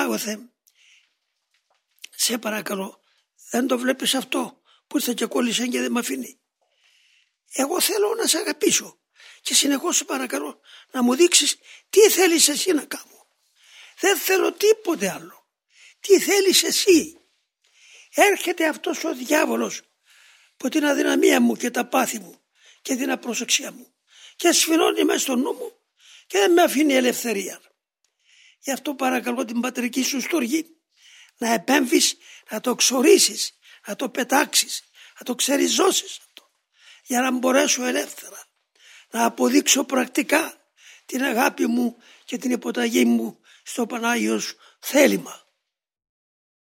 Πανάγωθε, σε παρακαλώ, δεν το βλέπεις αυτό που ήρθε και κόλλησε και δεν με αφήνει. Εγώ θέλω να σε αγαπήσω και συνεχώς σε παρακαλώ να μου δείξεις τι θέλεις εσύ να κάνω. Δεν θέλω τίποτε άλλο. Τι θέλεις εσύ. Έρχεται αυτός ο διάβολος που την αδυναμία μου και τα πάθη μου και την απροσεξία μου και σφινώνει μέσα στο νου μου και δεν με αφήνει ελευθερία. Γι' αυτό παρακαλώ την πατρική σου στοργή να επέμβεις, να το ξορίσεις, να το πετάξεις, να το ξεριζώσεις αυτό, για να μπορέσω ελεύθερα να αποδείξω πρακτικά την αγάπη μου και την υποταγή μου στο Πανάγιο θέλημα.